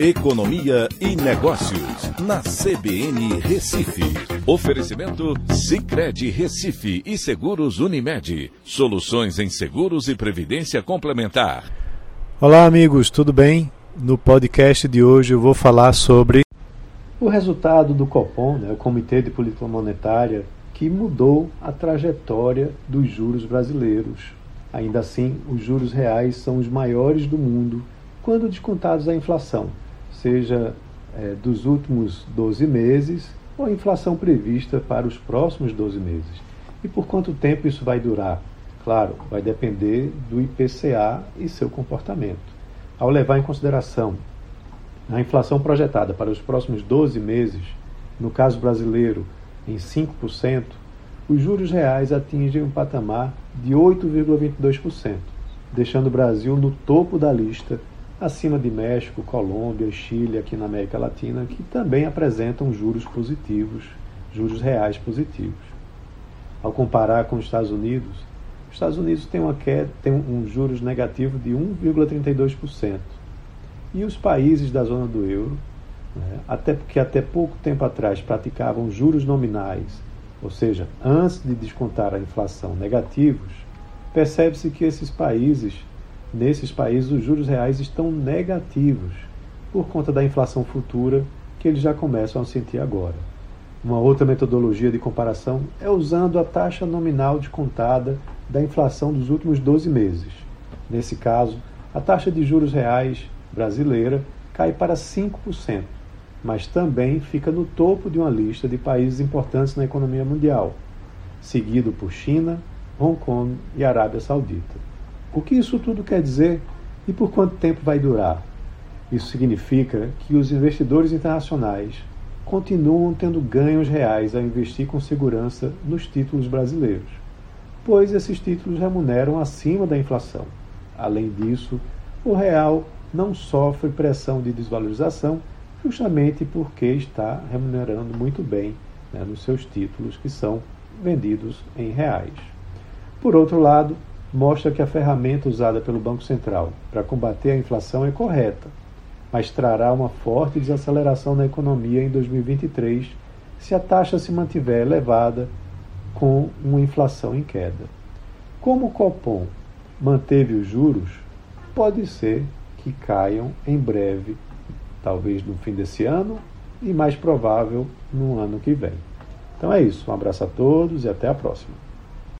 Economia e Negócios, na CBN Recife. Oferecimento Cicred Recife e Seguros Unimed. Soluções em seguros e previdência complementar. Olá, amigos, tudo bem? No podcast de hoje eu vou falar sobre o resultado do Copom, né, o Comitê de Política Monetária, que mudou a trajetória dos juros brasileiros. Ainda assim, os juros reais são os maiores do mundo quando descontados a inflação seja é, dos últimos 12 meses ou a inflação prevista para os próximos 12 meses. E por quanto tempo isso vai durar? Claro, vai depender do IPCA e seu comportamento. Ao levar em consideração a inflação projetada para os próximos 12 meses, no caso brasileiro, em 5%, os juros reais atingem um patamar de 8,22%, deixando o Brasil no topo da lista acima de México, Colômbia, Chile, aqui na América Latina, que também apresentam juros positivos, juros reais positivos. Ao comparar com os Estados Unidos, os Estados Unidos têm, uma queda, têm um juros negativo de 1,32%. E os países da zona do euro, né, até porque até pouco tempo atrás praticavam juros nominais, ou seja, antes de descontar a inflação negativos, percebe-se que esses países Nesses países, os juros reais estão negativos por conta da inflação futura que eles já começam a sentir agora. Uma outra metodologia de comparação é usando a taxa nominal descontada da inflação dos últimos 12 meses. Nesse caso, a taxa de juros reais brasileira cai para 5%, mas também fica no topo de uma lista de países importantes na economia mundial, seguido por China, Hong Kong e Arábia Saudita. O que isso tudo quer dizer e por quanto tempo vai durar? Isso significa que os investidores internacionais continuam tendo ganhos reais ao investir com segurança nos títulos brasileiros, pois esses títulos remuneram acima da inflação. Além disso, o real não sofre pressão de desvalorização justamente porque está remunerando muito bem né, nos seus títulos que são vendidos em reais. Por outro lado, mostra que a ferramenta usada pelo Banco Central para combater a inflação é correta, mas trará uma forte desaceleração na economia em 2023 se a taxa se mantiver elevada com uma inflação em queda. Como o Copom manteve os juros, pode ser que caiam em breve, talvez no fim desse ano e mais provável no ano que vem. Então é isso. Um abraço a todos e até a próxima.